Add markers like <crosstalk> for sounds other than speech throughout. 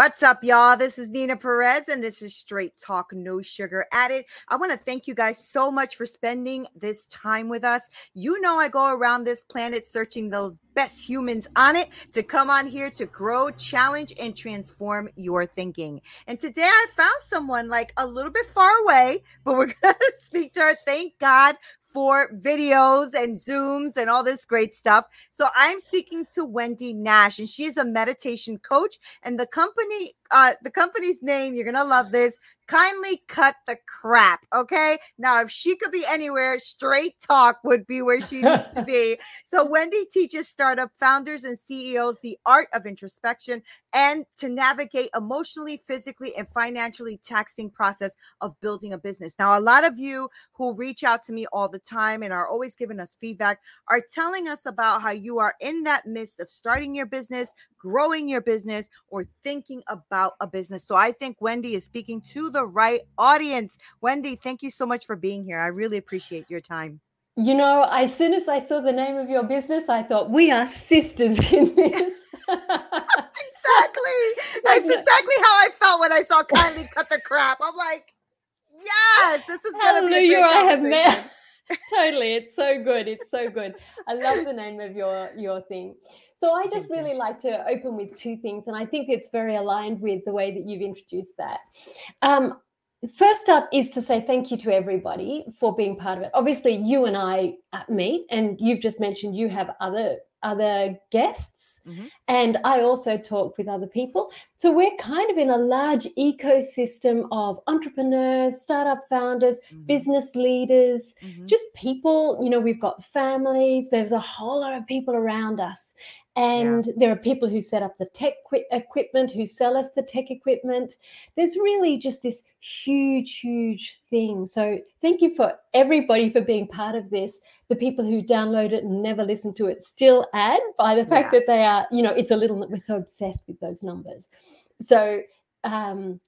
What's up, y'all? This is Nina Perez, and this is Straight Talk No Sugar Added. I want to thank you guys so much for spending this time with us. You know, I go around this planet searching the best humans on it to come on here to grow, challenge, and transform your thinking. And today I found someone like a little bit far away, but we're <laughs> going to speak to her. Thank God for videos and Zooms and all this great stuff. So I'm speaking to Wendy Nash, and she is a meditation coach. And the company, uh, the company's name, you're gonna love this, kindly cut the crap. Okay. Now, if she could be anywhere, straight talk would be where she needs to be. <laughs> So, Wendy teaches startup founders and CEOs the art of introspection and to navigate emotionally, physically, and financially taxing process of building a business. Now, a lot of you who reach out to me all the time and are always giving us feedback are telling us about how you are in that midst of starting your business, growing your business, or thinking about a business. So, I think Wendy is speaking to the right audience. Wendy, thank you so much for being here. I really appreciate your time. You know, as soon as I saw the name of your business, I thought we are sisters <laughs> in this. exactly. That's exactly how I felt when I saw kindly cut the crap. I'm like, yes, this is gonna be a great I have met. <laughs> totally, it's so good. It's so good. I love the name of your your thing. So I just really like to open with two things, and I think it's very aligned with the way that you've introduced that. Um, first up is to say thank you to everybody for being part of it. Obviously, you and I uh, meet, and you've just mentioned you have other other guests mm-hmm. and i also talk with other people so we're kind of in a large ecosystem of entrepreneurs startup founders mm-hmm. business leaders mm-hmm. just people you know we've got families there's a whole lot of people around us and yeah. there are people who set up the tech equipment who sell us the tech equipment. There's really just this huge huge thing. So thank you for everybody for being part of this. The people who download it and never listen to it still add by the fact yeah. that they are you know it's a little we're so obsessed with those numbers. So um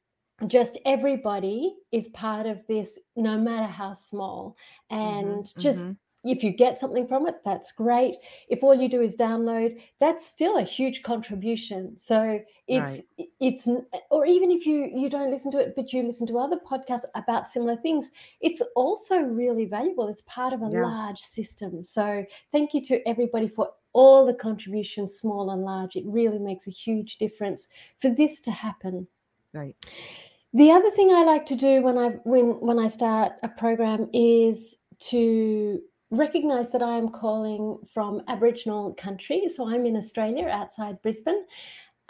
just everybody is part of this no matter how small. Mm-hmm, and mm-hmm, just mm-hmm if you get something from it that's great. If all you do is download that's still a huge contribution. So it's right. it's or even if you you don't listen to it but you listen to other podcasts about similar things it's also really valuable. It's part of a yeah. large system. So thank you to everybody for all the contributions small and large. It really makes a huge difference for this to happen. Right. The other thing i like to do when i when when i start a program is to recognize that I am calling from Aboriginal country. So I'm in Australia outside Brisbane,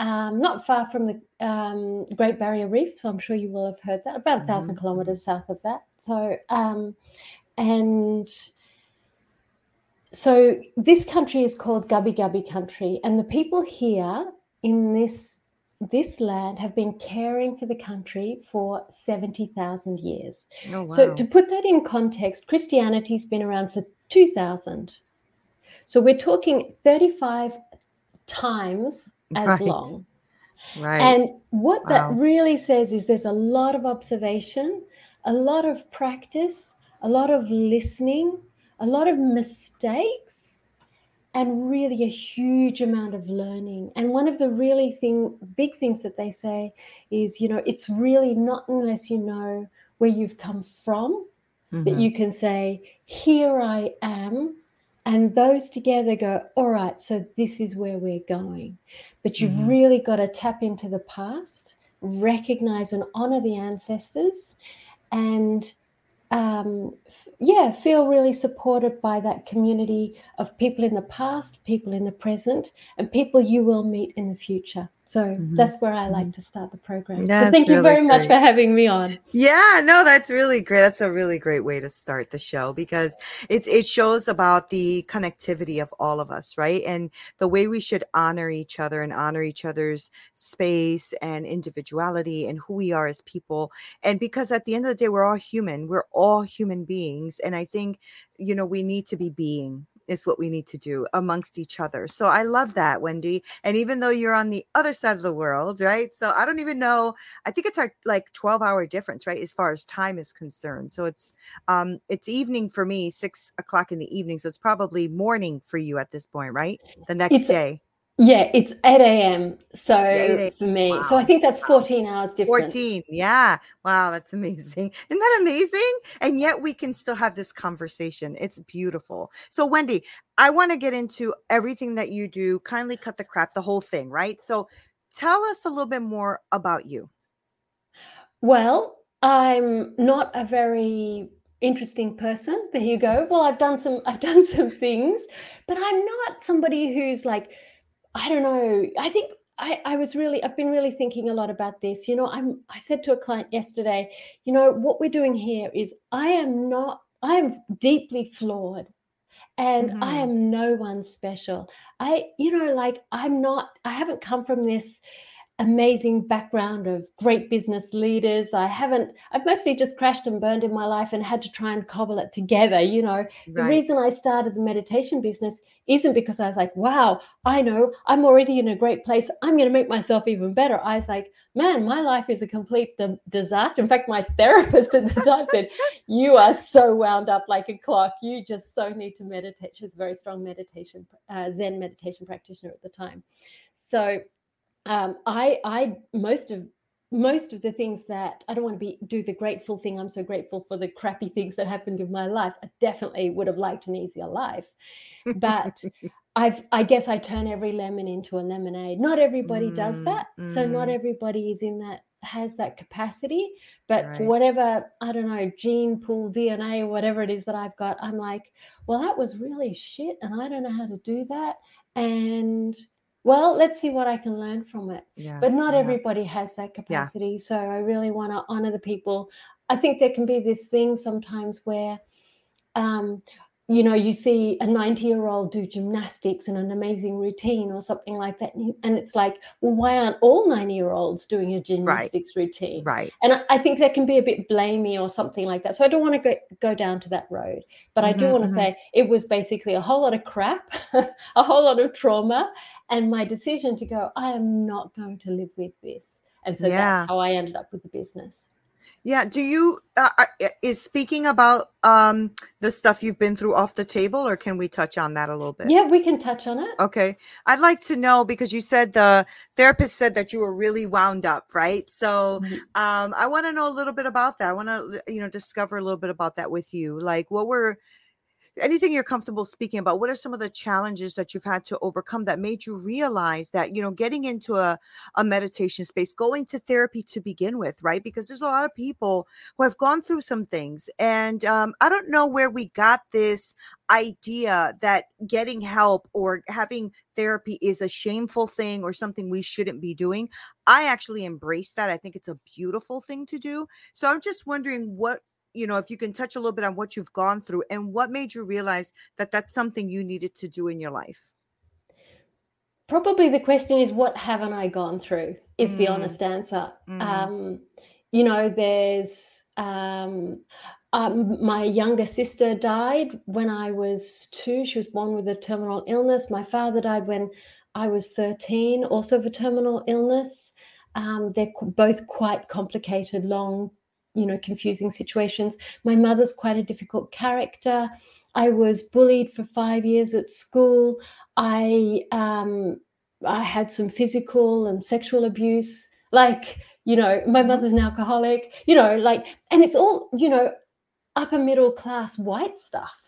um, not far from the um, Great Barrier Reef. So I'm sure you will have heard that, about a 1000 mm-hmm. kilometers south of that. So, um, and so this country is called Gubbi Gubbi country. And the people here in this this land have been caring for the country for 70,000 years. Oh, wow. So, to put that in context, Christianity's been around for 2,000. So, we're talking 35 times <laughs> as right. long. Right. And what wow. that really says is there's a lot of observation, a lot of practice, a lot of listening, a lot of mistakes and really a huge amount of learning. And one of the really thing big things that they say is, you know, it's really not unless you know where you've come from mm-hmm. that you can say, here I am. And those together go, all right, so this is where we're going. But you've mm-hmm. really got to tap into the past, recognize and honor the ancestors, and um, yeah, feel really supported by that community of people in the past, people in the present, and people you will meet in the future. So mm-hmm. that's where I like mm-hmm. to start the program. That's so thank really you very great. much for having me on. Yeah, no, that's really great. That's a really great way to start the show because it's it shows about the connectivity of all of us, right? And the way we should honor each other and honor each other's space and individuality and who we are as people. And because at the end of the day, we're all human. We're all human beings. And I think, you know, we need to be being is what we need to do amongst each other. So I love that, Wendy. And even though you're on the other side of the world, right? So I don't even know. I think it's our like 12 hour difference, right? As far as time is concerned. So it's um it's evening for me, six o'clock in the evening. So it's probably morning for you at this point, right? The next it's, day. Yeah, it's 8 a.m. So 8 for me, wow. so I think that's 14 hours difference. 14. Yeah. Wow. That's amazing. Isn't that amazing? And yet we can still have this conversation. It's beautiful. So, Wendy, I want to get into everything that you do. Kindly cut the crap, the whole thing, right? So, tell us a little bit more about you. Well, I'm not a very interesting person. There you go. Well, I've done some I've <laughs> done some things, but I'm not somebody who's like I don't know. I think I, I was really I've been really thinking a lot about this. You know, I'm I said to a client yesterday, you know, what we're doing here is I am not I am deeply flawed and mm-hmm. I am no one special. I, you know, like I'm not, I haven't come from this amazing background of great business leaders. I haven't, I've mostly just crashed and burned in my life and had to try and cobble it together. You know, right. the reason I started the meditation business isn't because I was like, wow, I know I'm already in a great place. I'm going to make myself even better. I was like, man, my life is a complete d- disaster. In fact, my <laughs> therapist at the time said, you are so wound up like a clock. You just so need to meditate. She's a very strong meditation, uh, Zen meditation practitioner at the time. So um, I I most of most of the things that I don't want to be do the grateful thing. I'm so grateful for the crappy things that happened in my life. I definitely would have liked an easier life, but <laughs> I've I guess I turn every lemon into a lemonade. Not everybody mm, does that, mm. so not mm. everybody is in that has that capacity. But right. for whatever I don't know gene pool DNA or whatever it is that I've got, I'm like, well, that was really shit, and I don't know how to do that, and well, let's see what I can learn from it. Yeah, but not yeah. everybody has that capacity. Yeah. So I really want to honor the people. I think there can be this thing sometimes where um, you know, you see a 90 year old do gymnastics and an amazing routine or something like that. And it's like, well, why aren't all 90 year olds doing a gymnastics right. routine? Right. And I think that can be a bit blamey or something like that. So I don't want to go, go down to that road. But mm-hmm, I do want to mm-hmm. say it was basically a whole lot of crap, <laughs> a whole lot of trauma. And my decision to go, I am not going to live with this. And so yeah. that's how I ended up with the business. Yeah. Do you uh, is speaking about um the stuff you've been through off the table, or can we touch on that a little bit? Yeah, we can touch on it. Okay. I'd like to know because you said the therapist said that you were really wound up, right? So mm-hmm. um I want to know a little bit about that. I want to you know discover a little bit about that with you. Like what were anything you're comfortable speaking about what are some of the challenges that you've had to overcome that made you realize that you know getting into a, a meditation space going to therapy to begin with right? Because there's a lot of people who have gone through some things and um, i don't know where we got this idea that getting help or having therapy is a shameful thing or something we shouldn't be doing. I actually embrace that. I think it's a beautiful thing to do. So i'm just wondering what you know, if you can touch a little bit on what you've gone through and what made you realize that that's something you needed to do in your life. Probably the question is, what haven't I gone through? Is mm. the honest answer. Mm. Um, you know, there's um, um, my younger sister died when I was two. She was born with a terminal illness. My father died when I was 13, also of a terminal illness. Um, they're both quite complicated, long you know confusing situations. My mother's quite a difficult character. I was bullied for five years at school. I um i had some physical and sexual abuse. Like you know my mm-hmm. mother's an alcoholic you know like and it's all you know upper middle class white stuff.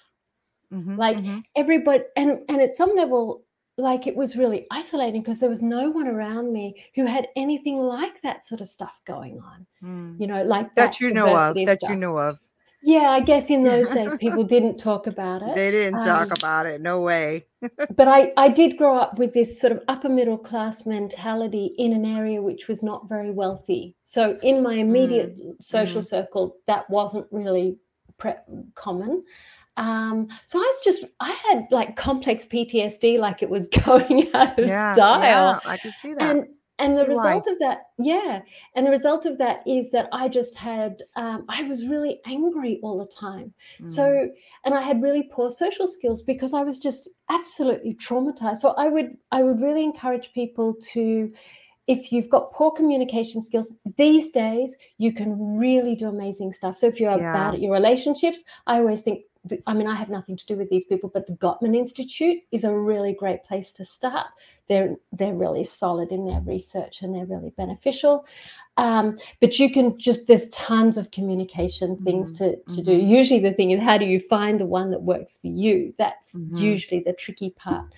Mm-hmm, like mm-hmm. everybody and and at some level like it was really isolating because there was no one around me who had anything like that sort of stuff going on. Mm. You know, like that, that you know of, that you know of. Yeah, I guess in those days <laughs> people didn't talk about it. They didn't um, talk about it. No way. <laughs> but I, I did grow up with this sort of upper middle class mentality in an area which was not very wealthy. So in my immediate mm. social mm. circle, that wasn't really pre- common. Um, so I was just, I had like complex PTSD, like it was <laughs> going out of yeah, style. Yeah, I can see that. And and the result why. of that yeah and the result of that is that i just had um, i was really angry all the time mm. so and i had really poor social skills because i was just absolutely traumatized so i would i would really encourage people to if you've got poor communication skills these days you can really do amazing stuff so if you're yeah. bad at your relationships i always think I mean, I have nothing to do with these people, but the Gottman Institute is a really great place to start. They're they're really solid in their research and they're really beneficial. Um, but you can just there's tons of communication things mm-hmm. to to mm-hmm. do. Usually, the thing is how do you find the one that works for you? That's mm-hmm. usually the tricky part.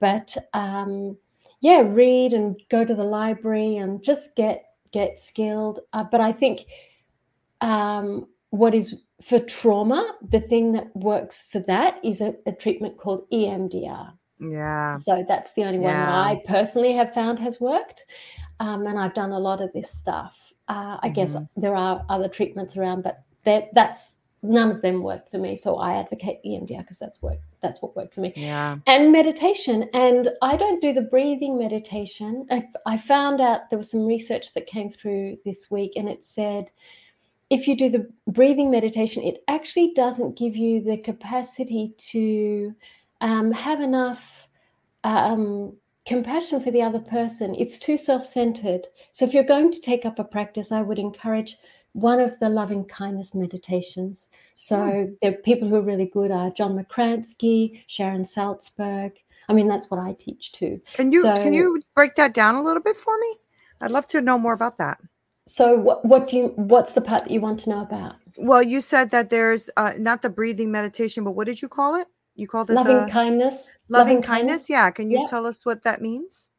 But um, yeah, read and go to the library and just get get skilled. Uh, but I think um, what is for trauma, the thing that works for that is a, a treatment called EMDR. Yeah. So that's the only one that I personally have found has worked. Um, and I've done a lot of this stuff. Uh, I mm-hmm. guess there are other treatments around, but that, that's none of them work for me. So I advocate EMDR because that's work. That's what worked for me. Yeah. And meditation. And I don't do the breathing meditation. I, I found out there was some research that came through this week, and it said if you do the breathing meditation, it actually doesn't give you the capacity to um, have enough um, compassion for the other person. It's too self centered. So, if you're going to take up a practice, I would encourage one of the loving kindness meditations. So, mm. there are people who are really good are John Makransky, Sharon Salzberg. I mean, that's what I teach too. Can you so, can you break that down a little bit for me? I'd love to know more about that. So what what do you what's the part that you want to know about? Well, you said that there's uh, not the breathing meditation, but what did you call it? You called it loving the, kindness. Loving, loving kindness. kindness. Yeah. Can you tell us what that means?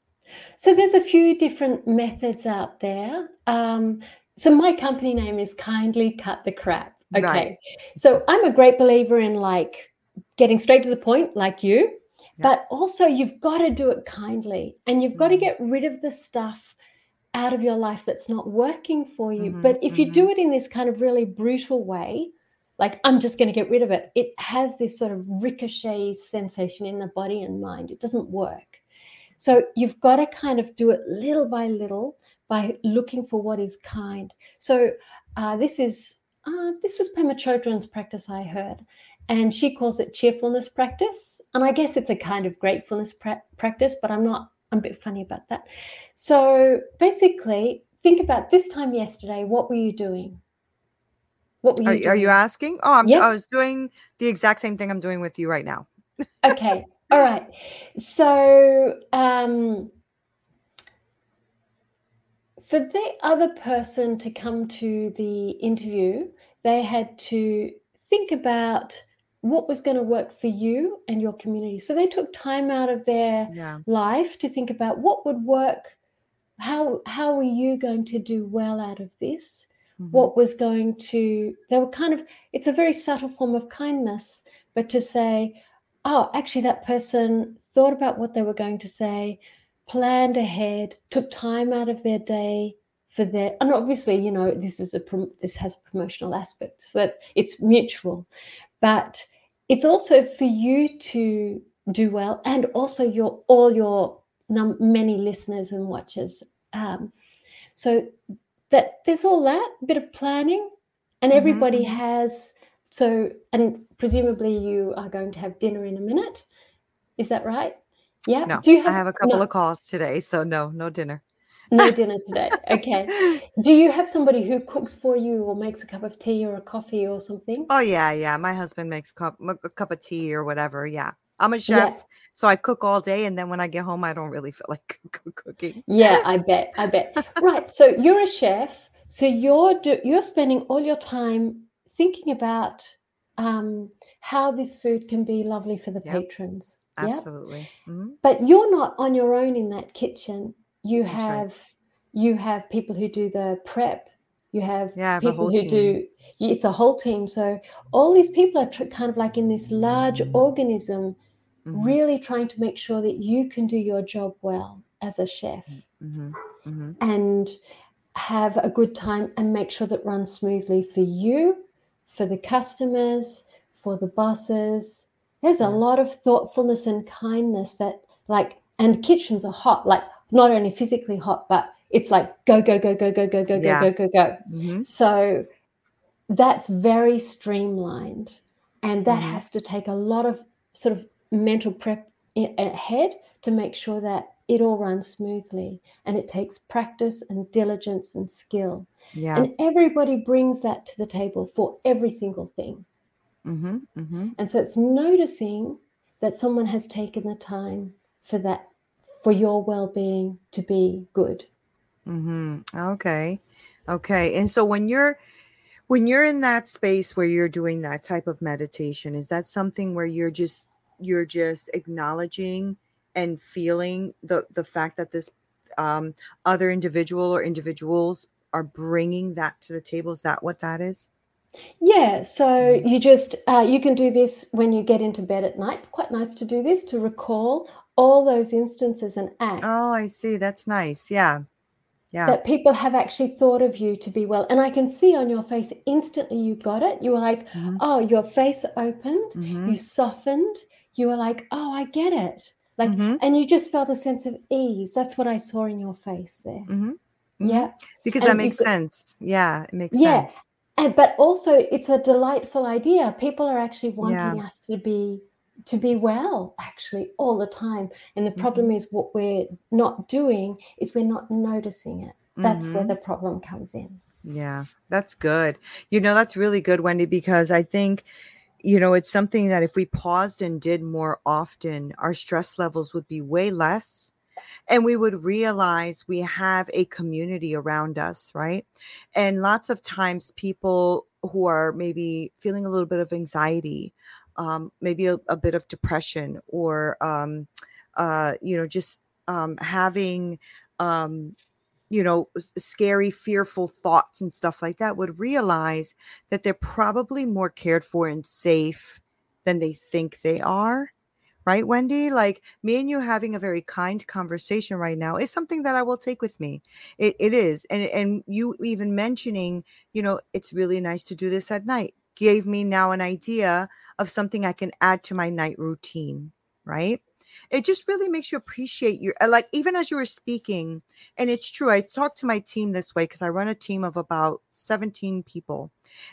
So there's a few different methods out there. Um, so my company name is Kindly Cut the Crap. Okay. Right. So I'm a great believer in like getting straight to the point, like you, yeah. but also you've got to do it kindly and you've got to get rid of the stuff out of your life that's not working for you. Mm-hmm, but if mm-hmm. you do mm-hmm. it in this kind of really brutal way, like I'm just going to get rid of it, it has this sort of ricochet sensation in the body and mind. It doesn't work. So you've got to kind of do it little by little by looking for what is kind. So uh, this is uh, this was Pema Chodron's practice I heard, and she calls it cheerfulness practice. And I guess it's a kind of gratefulness pra- practice, but I'm not I'm a bit funny about that. So basically, think about this time yesterday. What were you doing? What were you? Are, are you asking? Oh, I'm, yep. I was doing the exact same thing I'm doing with you right now. <laughs> okay. All right. So, um, for the other person to come to the interview, they had to think about what was going to work for you and your community. So they took time out of their yeah. life to think about what would work. How how are you going to do well out of this? Mm-hmm. What was going to they were kind of it's a very subtle form of kindness, but to say, oh, actually that person thought about what they were going to say, planned ahead, took time out of their day for their and obviously you know this is a this has a promotional aspect so that it's mutual but it's also for you to do well and also your all your num- many listeners and watchers. Um, so that there's all that bit of planning and everybody mm-hmm. has so and presumably you are going to have dinner in a minute. Is that right? Yeah. No do you have, i have a couple no. of calls today so no no dinner no dinner today. Okay. <laughs> Do you have somebody who cooks for you or makes a cup of tea or a coffee or something? Oh yeah, yeah. My husband makes cup, a cup of tea or whatever. Yeah. I'm a chef, yeah. so I cook all day, and then when I get home, I don't really feel <laughs> like cooking. Yeah, I bet. I bet. right. So you're a chef. So you're do, you're spending all your time thinking about um, how this food can be lovely for the yep. patrons. Absolutely. Yep. Mm-hmm. But you're not on your own in that kitchen you That's have right. you have people who do the prep You have Yeah, I have a people who team. do. It's a whole team. So all these people are tr- kind of like in this large organism, Mhm, really trying to make sure that you can do your job well as a chef mhm, mhm. and have a good time and make sure that runs smoothly for you, for the customers, for the bosses. There's a lot of thoughtfulness and kindness that, like, and kitchens are hot, like, not only physically hot, but it's like go, go, go, go, go, go, go, Yeah. go, go, go, go. Mhm. So that's very streamlined. And that Mhm. has to take a lot of sort of mental prep ahead to make sure that it all runs smoothly. And it takes practice and diligence and skill. Yeah. And everybody brings that to the table for every single thing. hmm hmm And so it's noticing that someone has taken the time for that, for your well being to be good. hmm Okay. Okay. And so when you're when you're in that space where you're doing that type of meditation, is that something where you're just you're just acknowledging and feeling the the fact that this um other individual or individuals are bringing that to the table? Is that what that is? Yeah, so Mhm. you just uh, you can do this when you get into bed at night. It's quite nice to do this to recall all those instances and acts Oh, I see. That's nice. Yeah. Yeah. that people have actually thought of you to be well. And I can see on your face instantly you got it. You were like, Mhm, oh, your face opened, mhm, you softened, you were like, oh, I get it. Like, mhm, and you just felt a sense of ease. That's what I saw in your face there. mhm, mhm. Yeah. Because that makes sense. Yeah, it makes Yeah. sense. And but also it's a delightful idea. People are actually wanting Yeah. us to be to be well actually all the time. And the problem Mhm, is what we're not doing is we're not noticing it. That's where mhm. the problem comes in. Yeah, that's good. You know, that's really good, Wendy, because I think, you know, it's something that if we paused and did more often, our stress levels would be way less. And we would realize we have a community around us, right? And lots of times, people who are maybe feeling a little bit of anxiety, um, maybe a, a bit of depression, or, um, uh, you know, just um, having, um, you know, scary, fearful thoughts and stuff like that would realize that they're probably more cared for and safe than they think they are. Right, Wendy? Like me and you having a very kind conversation right now is something that I will take with me. It, it is. And, and you even mentioning, you know, it's really nice to do this at night gave me now an idea of something I can add to my night routine. Right. It just really makes you appreciate your, uh, like, even as you were speaking, and it's true. I talk to my team this way because I run a team of about 17 people.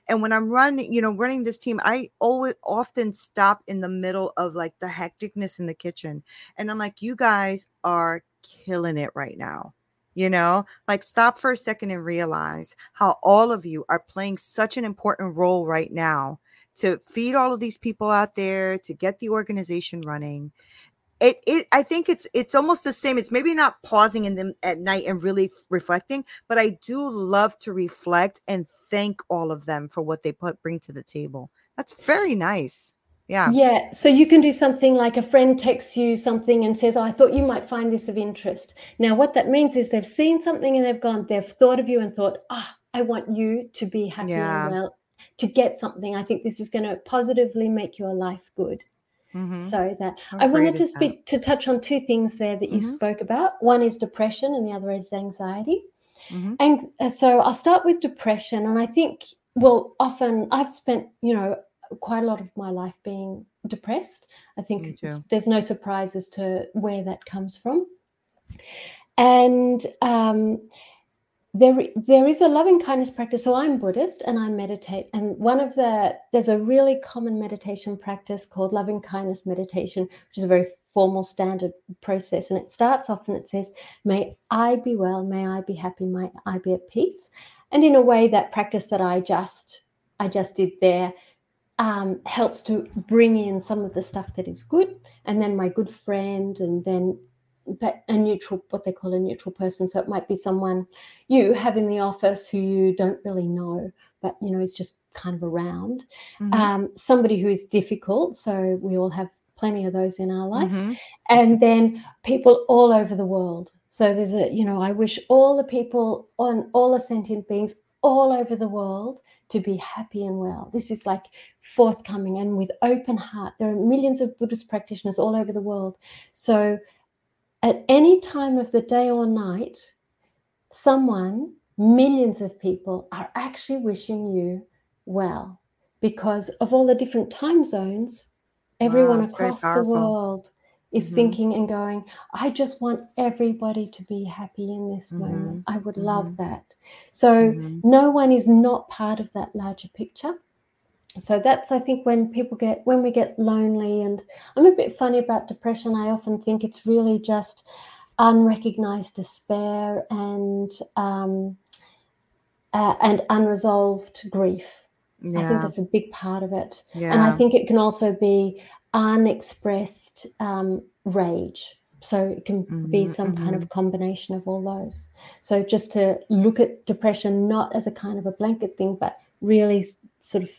And when I'm running, you know, running this team, I always often stop in the middle of like the hecticness in the kitchen. And I'm like, you guys are killing it right now. You know, like stop for a second and realize how all of you are playing such an important role right now to feed all of these people out there, to get the organization running. It it i think it's it's almost the same it's maybe not pausing in them at night and really reflecting but i do love to reflect and thank all of them for what they put bring to the table. That's very nice yeah Yeah, so you can do something like a friend texts you something and says, oh, I thought you might find this of interest. Now, what that means is they've seen something and they've gone, they've thought of you and thought, ah, I want you to be happy Yeah. and well, to get something. I think this is going to positively make your life good. Mhm. So that How I wanted to is that? speak to touch on two things there that you Mhm. spoke about. One is depression and the other is anxiety. Mhm. And uh, so I'll start with depression. And I think, well, often I've spent, you know, quite a lot of my life being depressed. I think there's no surprise as to where that comes from. And um, there, there is a loving kindness practice. So I'm Buddhist and I meditate. And one of the, there's a really common meditation practice called loving kindness meditation, which is a very formal standard process. And it starts off and it says, May I be well, may I be happy, may I be at peace. And in a way, that practice that I just, I just did there um, helps to bring in some of the stuff that is good. And then my good friend, and then but a neutral, what they call a neutral person. So it might be someone you have in the office who you don't really know, but you know is just kind of around. Mhm. Um, somebody who is difficult. So we all have plenty of those in our life. Mhm. And then people all over the world. So there's a, you know, I wish all the people on all the sentient beings all over the world to be happy and well. This is like forthcoming and with open heart. There are millions of Buddhist practitioners all over the world. So at any time of the day or night, someone, millions of people are actually wishing you well because of all the different time zones, everyone wow, across the world is mm-hmm. thinking and going, I just want everybody to be happy in this mm-hmm. moment. I would mm-hmm. love that. So mm-hmm. no one is not part of that larger picture. So that's I think when people get when we get lonely and I'm a bit funny about depression. I often think it's really just unrecognized despair and um, uh, and unresolved grief. Yeah. I think that's a big part of it. Yeah. And I think it can also be unexpressed um, rage. So it can mm-hmm, be some mm-hmm. kind of combination of all those. So just to look at depression not as a kind of a blanket thing, but really sort of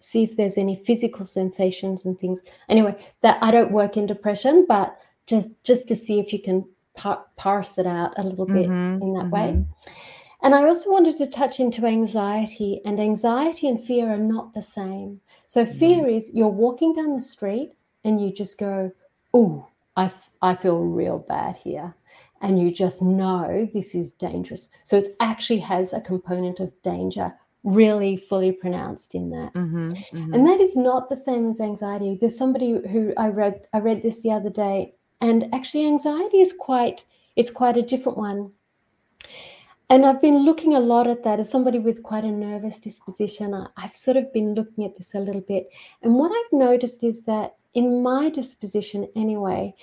see if there's any physical sensations and things. Anyway, that I don't work in depression, but just just to see if you can par- parse it out a little bit mm-hmm, in that way. And I also wanted to touch into anxiety, and anxiety and fear are not the same. So mm-hmm. fear is you're walking down the street and you just go, "Oh, I, I feel real bad here," and you just know this is dangerous. So it actually has a component of danger really fully pronounced in that mm-hmm, mm-hmm. and that is not the same as anxiety there's somebody who i read i read this the other day and actually anxiety is quite it's quite a different one and I've been looking a lot at that as somebody with quite a nervous disposition. I, have sort of been looking at this a little bit. And what I've noticed is that in my disposition, anyway,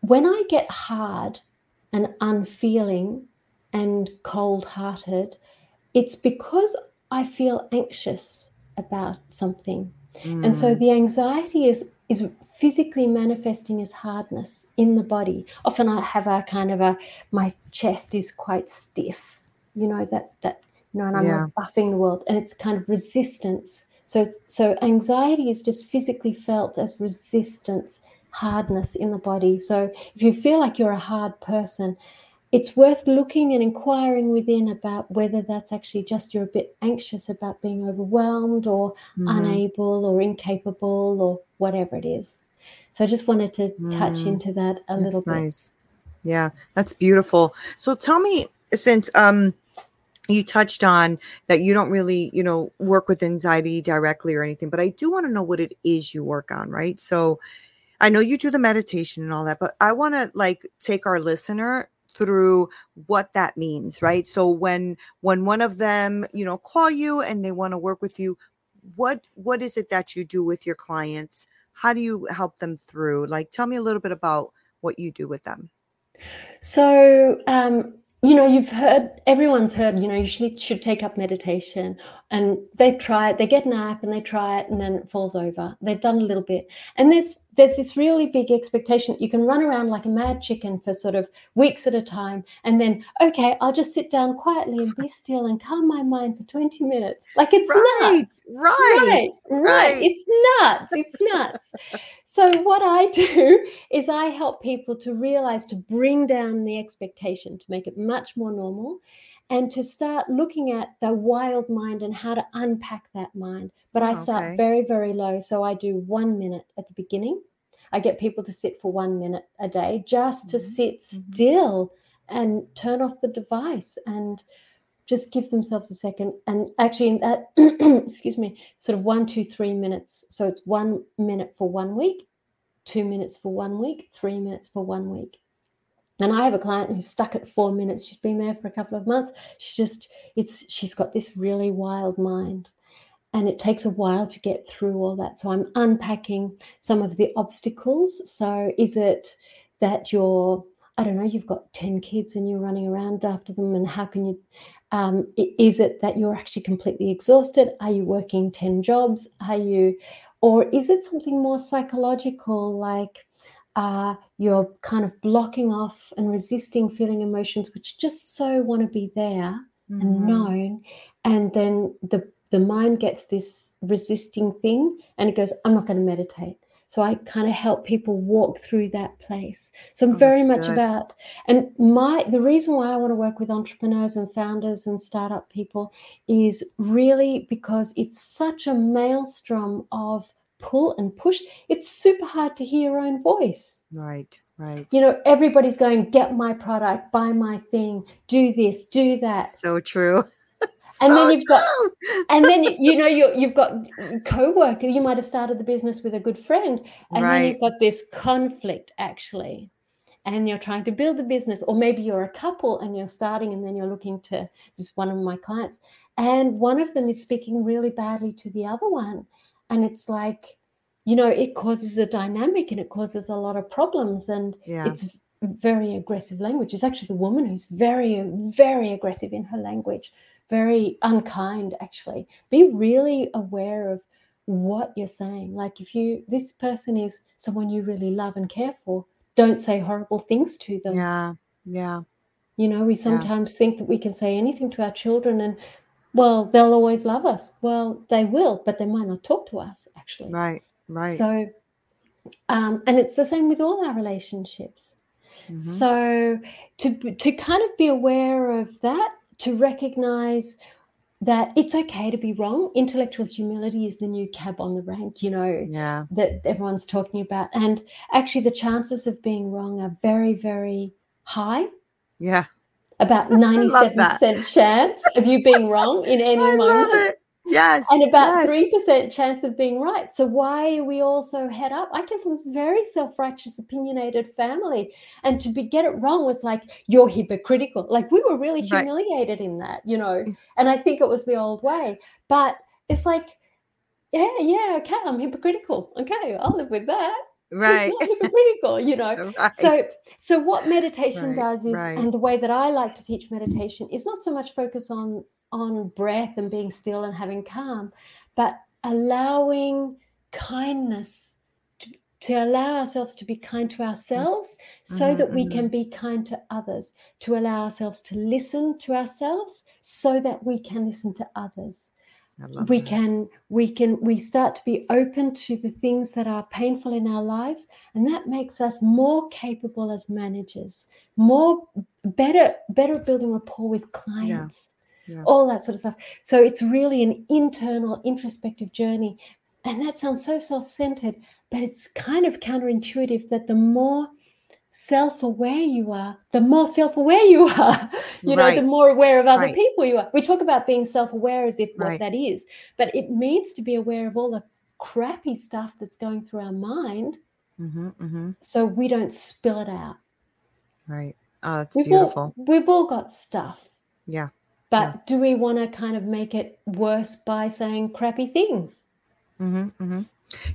when I get hard and unfeeling and cold hearted, it's because I feel anxious about something. Mm. And so mm. the anxiety is is physically manifesting as hardness in the body. Often I have a kind of a my chest is quite stiff, you know, that that you know, and I'm yeah. buffing the world, and it's kind of resistance. So so anxiety is just physically felt as resistance, hardness in the body. So if you feel like you're a hard person, it's worth looking and inquiring within about whether that's actually just you're a bit anxious about being overwhelmed or mm-hmm. unable or incapable or whatever it is. So I just wanted to touch mm, into that a little bit. Nice. Yeah, that's beautiful. So tell me, since um you touched on that you don't really, you know, work with anxiety directly or anything, but I do want to know what it is you work on, right? So I know you do the meditation and all that, but I want to like take our listener through what that means right so when when one of them you know call you and they want to work with you what what is it that you do with your clients? How do you help them through? Like tell me a little bit about what you do with them. So um you know you've heard everyone's heard you know you should, should take up meditation and they try it they get an app and they try it and then it falls over. They've done a little bit and there's there's this really big expectation that you can run around like a mad chicken for sort of weeks at a time and then okay i'll just sit down quietly and be still and calm my mind for 20 minutes. Like it's right, nuts. right right. right. It's nuts. It's nuts. <laughs> So what i do is i help people to realize to bring down the expectation to make it much more normal and to start looking at the wild mind and how to unpack that mind. But I start okay. very, very low. So I do one minute at the beginning. I get people to sit for one minute a day just to mm-hmm. sit mm-hmm. still and turn off the device and just give themselves a second. And actually, in that, <clears throat> excuse me, sort of one, two, three minutes. So it's one minute for one week, two minutes for one week, three minutes for one week. And I have a client who's stuck at four minutes. She's been there for a couple of months. She just, it's, she's got this really wild mind. And it takes a while to get through all that. So I'm unpacking some of the obstacles. So is it that you're, I don't know, you've got 10 kids and you're running around after them? And how can you, um, is it that you're actually completely exhausted? Are you working 10 jobs? Are you, or is it something more psychological like, uh, you're kind of blocking off and resisting feeling emotions which just so want to be there mm-hmm. and known and then the the mind gets this resisting thing and it goes i'm not going to meditate So I kind of help people walk through that place. So I'm oh, very much good. about, and my the reason why I want to work with entrepreneurs and founders and startup people is really because it's such a maelstrom of pull and push. It's super hard to hear your own voice. Right. Right. You know, everybody's going, get my product, buy my thing, do this, do that. So true. <laughs> and then you've got and then you know <laughs> you you've got co-worker you might have started the business with a good friend and right. then you've got this conflict actually and you're trying to build a business or maybe you're a couple and you're starting and then you're looking to this is one of my clients and one of them is speaking really badly to the other one and it's like you know it causes a dynamic and it causes a lot of problems. And yeah. it's very aggressive language. It's actually the woman who's very very aggressive in her language very unkind actually. Be really aware of what you're saying. Like if you this person is someone you really love and care for don't say horrible things to them. Yeah yeah. You know we sometimes yeah. think that we can say anything to our children and well they'll always love us well they will but they might not talk to us actually right right so um and it's the same with all our relationships mm-hmm. so to to kind of be aware of that to recognize that it's okay to be wrong. Intellectual humility is the new cab on the rank, you know, yeah. that everyone's talking about. And actually, the chances of being wrong are very, very high. Yeah. About <laughs> 97% chance of you being wrong in <laughs> any I moment. Yes. And about yes. 3% chance of being right. So why are we all so head up? I came from this very self-righteous, opinionated family. And to be, get it wrong was like, you're hypocritical. Like we were really humiliated right. in that, you know. Mm. And I think it was the old way. But it's like, yeah, yeah, okay, I'm hypocritical. Okay, I'll live with that right <laughs> hypocritical you know right. so so what meditation right. does is right. and the way that i like to teach meditation is not so much focus on on breath and being still and having calm, but allowing kindness to, to allow ourselves to be kind to ourselves so mm-hmm, that we can mm-hmm. be kind to others, to allow ourselves to listen to ourselves so that we can listen to others. We that. can we can we start to be open to the things that are painful in our lives and that makes us more capable as managers more better better building rapport with clients yeah. all that sort of stuff. So it's really an internal, introspective journey. And that sounds so self centered, but it's kind of counterintuitive that the more self aware you are, the more self aware you <laughs> are. you right. know, the more aware of other right. people you are. We talk about being self aware as if right. what that is, but it means to be aware of all the crappy stuff that's going through our mind mm-hmm, mm-hmm. so we don't spill it out. Right. Oh, that's we've beautiful. All, we've all got stuff. Yeah. But yeah. do we want to kind of make it worse by saying crappy things? Mm-hmm, mm-hmm.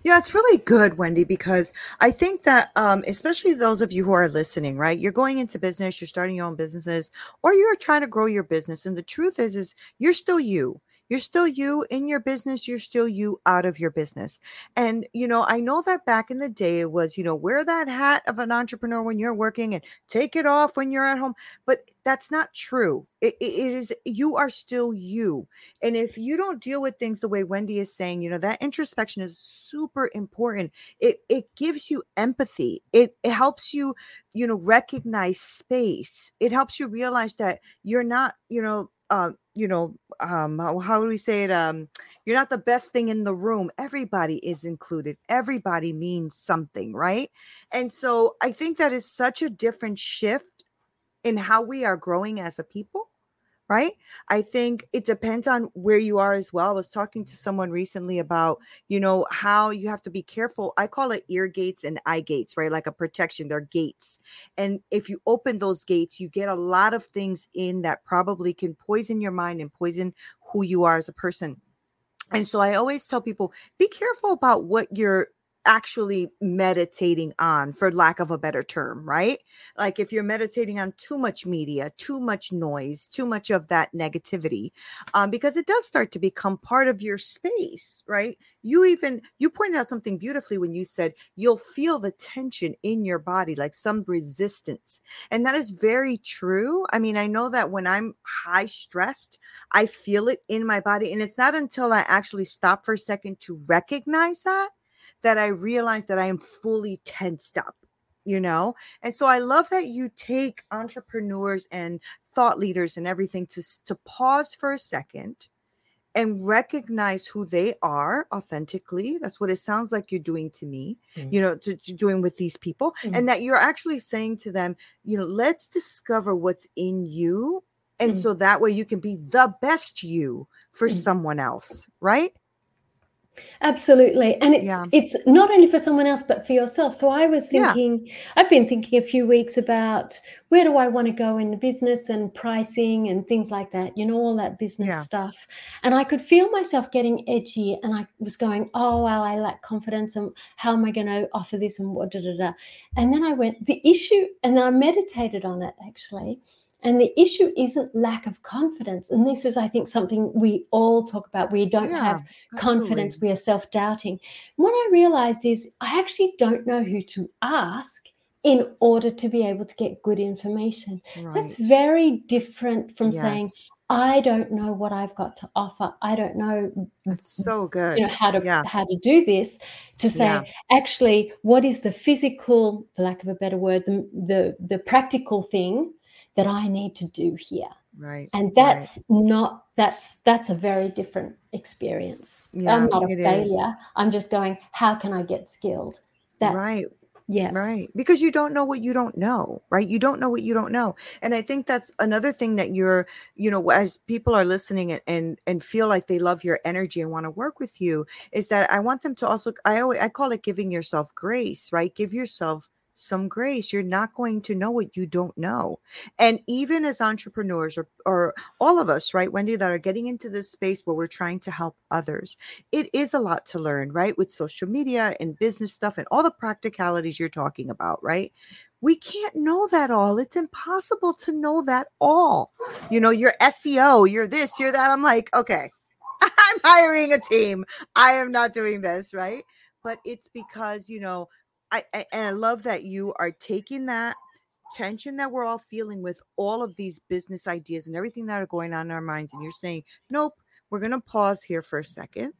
Yeah, it's really good, Wendy, because I think that, um, especially those of you who are listening, right? You're going into business, you're starting your own businesses, or you're trying to grow your business. And the truth is, is you're still you. You're still you in your business. You're still you out of your business. And, you know, I know that back in the day it was, you know, wear that hat of an entrepreneur when you're working and take it off when you're at home. But that's not true. It, it is, you are still you. And if you don't deal with things the way Wendy is saying, you know, that introspection is super important. It, it gives you empathy. It, it helps you, you know, recognize space. It helps you realize that you're not, you know, uh, you know, um, how, how do we say it? Um, you're not the best thing in the room. Everybody is included. Everybody means something, right? And so I think that is such a different shift in how we are growing as a people right? I think it depends on where you are as well. I was talking to someone recently about, you know, how you have to be careful. I call it ear gates and eye gates, right? Like a protection, they're gates. And if you open those gates, you get a lot of things in that probably can poison your mind and poison who you are as a person. And so I always tell people be careful about what you're actually meditating on for lack of a better term right? Like if you're meditating on too much media too much noise too much of that negativity um, because it does start to become part of your space right? You even you pointed out something beautifully when you said you'll feel the tension in your body like some resistance and that is very true. I mean i know that when i'm high stressed i feel it in my body and it's not until i actually stop for a second to recognize that that I realize that I am fully tensed up, you know? And so I love that you take entrepreneurs and thought leaders and everything to, to pause for a second and recognize who they are authentically. That's what it sounds like you're doing to me, mm-hmm. you know, to, to, doing with these people. Mm-hmm. And that you're actually saying to them, you know, let's discover what's in you. And mm-hmm. so that way you can be the best you for mm. someone else, right? Absolutely. And it's yeah. it's not only for someone else but for yourself. So I was thinking yeah. I've been thinking a few weeks about where do I want to go in the business and pricing and things like that, you know, all that business yeah. stuff. And I could feel myself getting edgy and I was going, "Oh, well, I lack confidence and how am I going to offer this and what da da da." And then I went the issue and then I meditated on it actually and the issue isn't lack of confidence. And this is, I think, something we all talk about. We don't yeah, have confidence, absolutely. we are self doubting. What I realized is I actually don't know who to ask in order to be able to get good information. Right. That's very different from yes. saying, I don't know what I've got to offer. I don't know. That's so good. You know how to yeah. how to do this. To say yeah. actually, what is the physical, for lack of a better word, the the, the practical thing that I need to do here. Right. And that's right. not that's that's a very different experience. Yeah, I'm not a failure. Is. I'm just going, how can I get skilled? That's right. Yeah. Right. Because you don't know what you don't know, right? You don't know what you don't know. And I think that's another thing that you're, you know, as people are listening and and, and feel like they love your energy and want to work with you, is that I want them to also I always I call it giving yourself grace, right? Give yourself some grace. You're not going to know what you don't know. And even as entrepreneurs or, or all of us, right, Wendy, that are getting into this space where we're trying to help others, it is a lot to learn, right? With social media and business stuff and all the practicalities you're talking about, right? We can't know that all. It's impossible to know that all. You know, your SEO, you're this, you're that. I'm like, okay, <laughs> I'm hiring a team. I am not doing this, right? But it's because, you know, I, I and I love that you are taking that tension that we're all feeling with all of these business ideas and everything that are going on in our minds and you're saying nope we're going to pause here for a second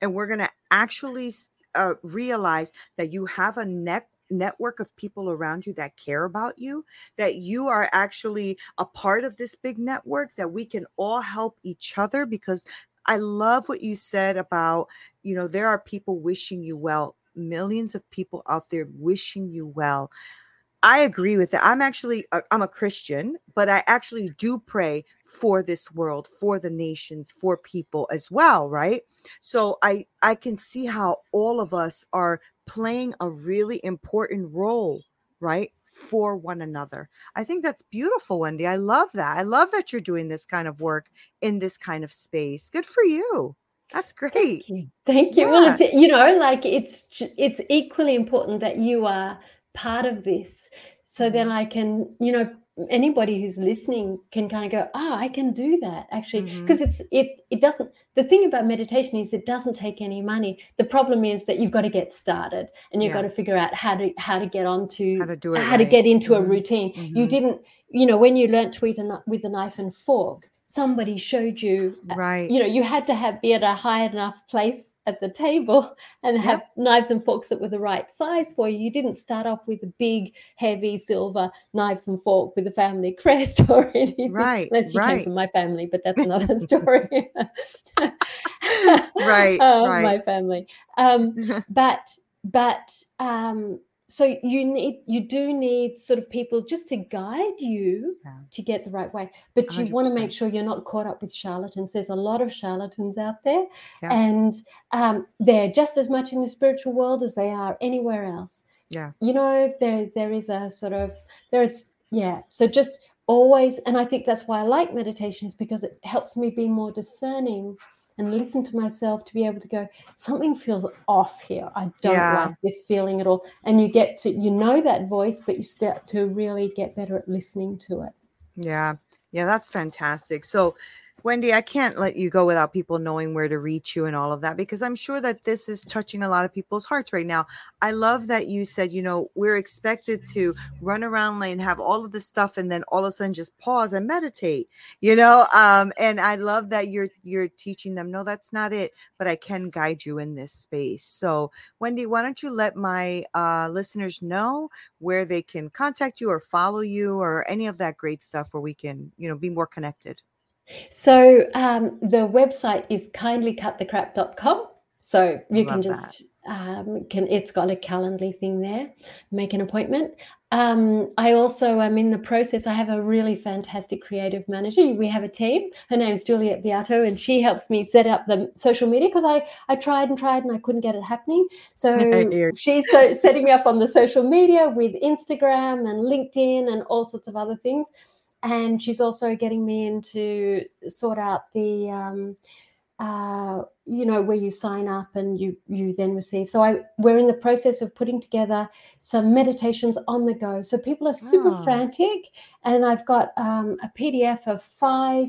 and we're going to actually uh, realize that you have a net network of people around you that care about you that you are actually a part of this big network that we can all help each other because i love what you said about you know there are people wishing you well millions of people out there wishing you well. I agree with that. I'm actually uh, I'm a Christian, but I actually do pray for this world, for the nations, for people as well, right? So I I can see how all of us are playing a really important role, right? For one another. I think that's beautiful, Wendy. I love that. I love that you're doing this kind of work in this kind of space. Good for you. That's great. Thank you. Thank you. Yeah. Well, it's you know, like it's it's equally important that you are part of this, so mm-hmm. then I can, you know, anybody who's listening can kind of go, oh, I can do that actually, because mm-hmm. it's it it doesn't. The thing about meditation is it doesn't take any money. The problem is that you've got to get started and you've yeah. got to figure out how to how to get onto how to do it, how right. to get into mm-hmm. a routine. You mm-hmm. didn't, you know, when you learned to eat a, with a knife and fork somebody showed you uh, right. you know you had to have be at a high enough place at the table <laughs> and yep. have knives and forks that were the right size for you. You didn't start off with a big heavy silver knife and fork with a family crest <laughs> or anything right unless you right. came from my family but that's <laughs> another story. Right, uh, right. my family. Um but but um so you need you do need sort of people just to guide you yeah. to get the right way but you 100%. want to make sure you're not caught up with charlatans there's a lot of charlatans out there yeah. and um, they're just as much in the spiritual world as they are anywhere else yeah you know there there is a sort of there is yeah so just always and i think that's why i like meditation is because it helps me be more discerning and listen to myself to be able to go something feels off here. I don't yeah. like this feeling at all. And you get to you know that voice but you start to really get better at listening to it. Yeah. Yeah that's fantastic. So Wendy, I can't let you go without people knowing where to reach you and all of that because I'm sure that this is touching a lot of people's hearts right now. I love that you said, you know, we're expected to run around and have all of this stuff and then all of a sudden just pause and meditate, you know? Um, and I love that you're you're teaching them, no, that's not it, but I can guide you in this space. So, Wendy, why don't you let my uh, listeners know where they can contact you or follow you or any of that great stuff where we can, you know, be more connected? So um, the website is kindlycutthecrap.com. So you Love can just um, can it's got a Calendly thing there. Make an appointment. Um, I also am in the process. I have a really fantastic creative manager. We have a team. Her name's is Juliet Beato, and she helps me set up the social media because I I tried and tried and I couldn't get it happening. So <laughs> she's so, setting me up on the social media with Instagram and LinkedIn and all sorts of other things and she's also getting me in to sort out the um, uh, you know where you sign up and you you then receive. So i we're in the process of putting together some meditations on the go. So people are super oh. frantic and i've got um, a pdf of five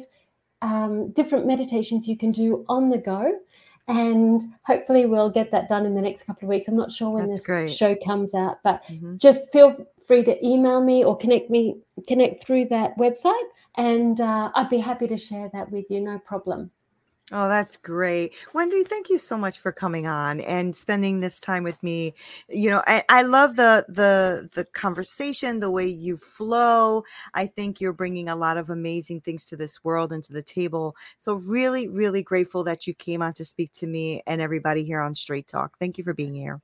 um, different meditations you can do on the go and hopefully we'll get that done in the next couple of weeks i'm not sure when That's this great. show comes out but mm-hmm. just feel free to email me or connect me connect through that website and uh, i'd be happy to share that with you no problem Oh, that's great. Wendy, thank you so much for coming on and spending this time with me. You know, I, I love the the the conversation, the way you flow. I think you're bringing a lot of amazing things to this world and to the table. So really, really grateful that you came on to speak to me and everybody here on Straight Talk. Thank you for being here.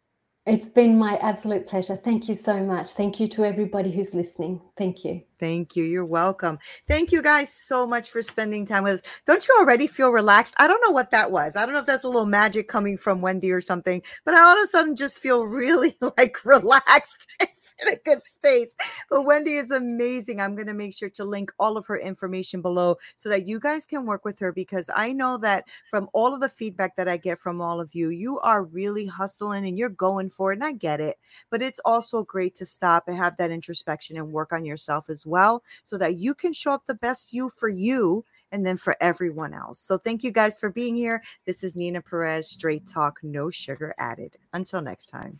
It's been my absolute pleasure. Thank you so much. Thank you to everybody who's listening. Thank you. Thank you. You're welcome. Thank you guys so much for spending time with us. Don't you already feel relaxed? I don't know what that was. I don't know if that's a little magic coming from Wendy or something, but I all of a sudden just feel really <laughs> like relaxed <laughs> <laughs> in a good space. But Wendy is amazing. I'm going to make sure to link all of her information below so that you guys can work with her because I know that from all of the feedback that I get from all of you, you are really hustling and you're going for it. And I get it. But it's also great to stop and have that introspection and work on yourself as well so that you can show up the best you for you and then for everyone else. So thank you guys for being here. This is Nina Perez, Straight Talk, no sugar added. Until next time.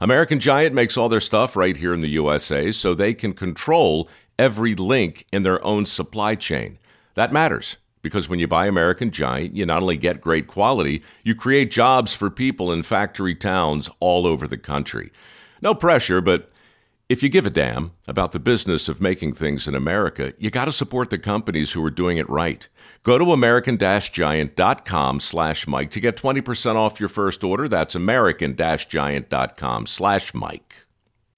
American Giant makes all their stuff right here in the USA so they can control every link in their own supply chain. That matters because when you buy American Giant, you not only get great quality, you create jobs for people in factory towns all over the country. No pressure, but if you give a damn about the business of making things in America, you got to support the companies who are doing it right. Go to american-giant.com slash Mike to get 20% off your first order. That's american-giant.com slash Mike.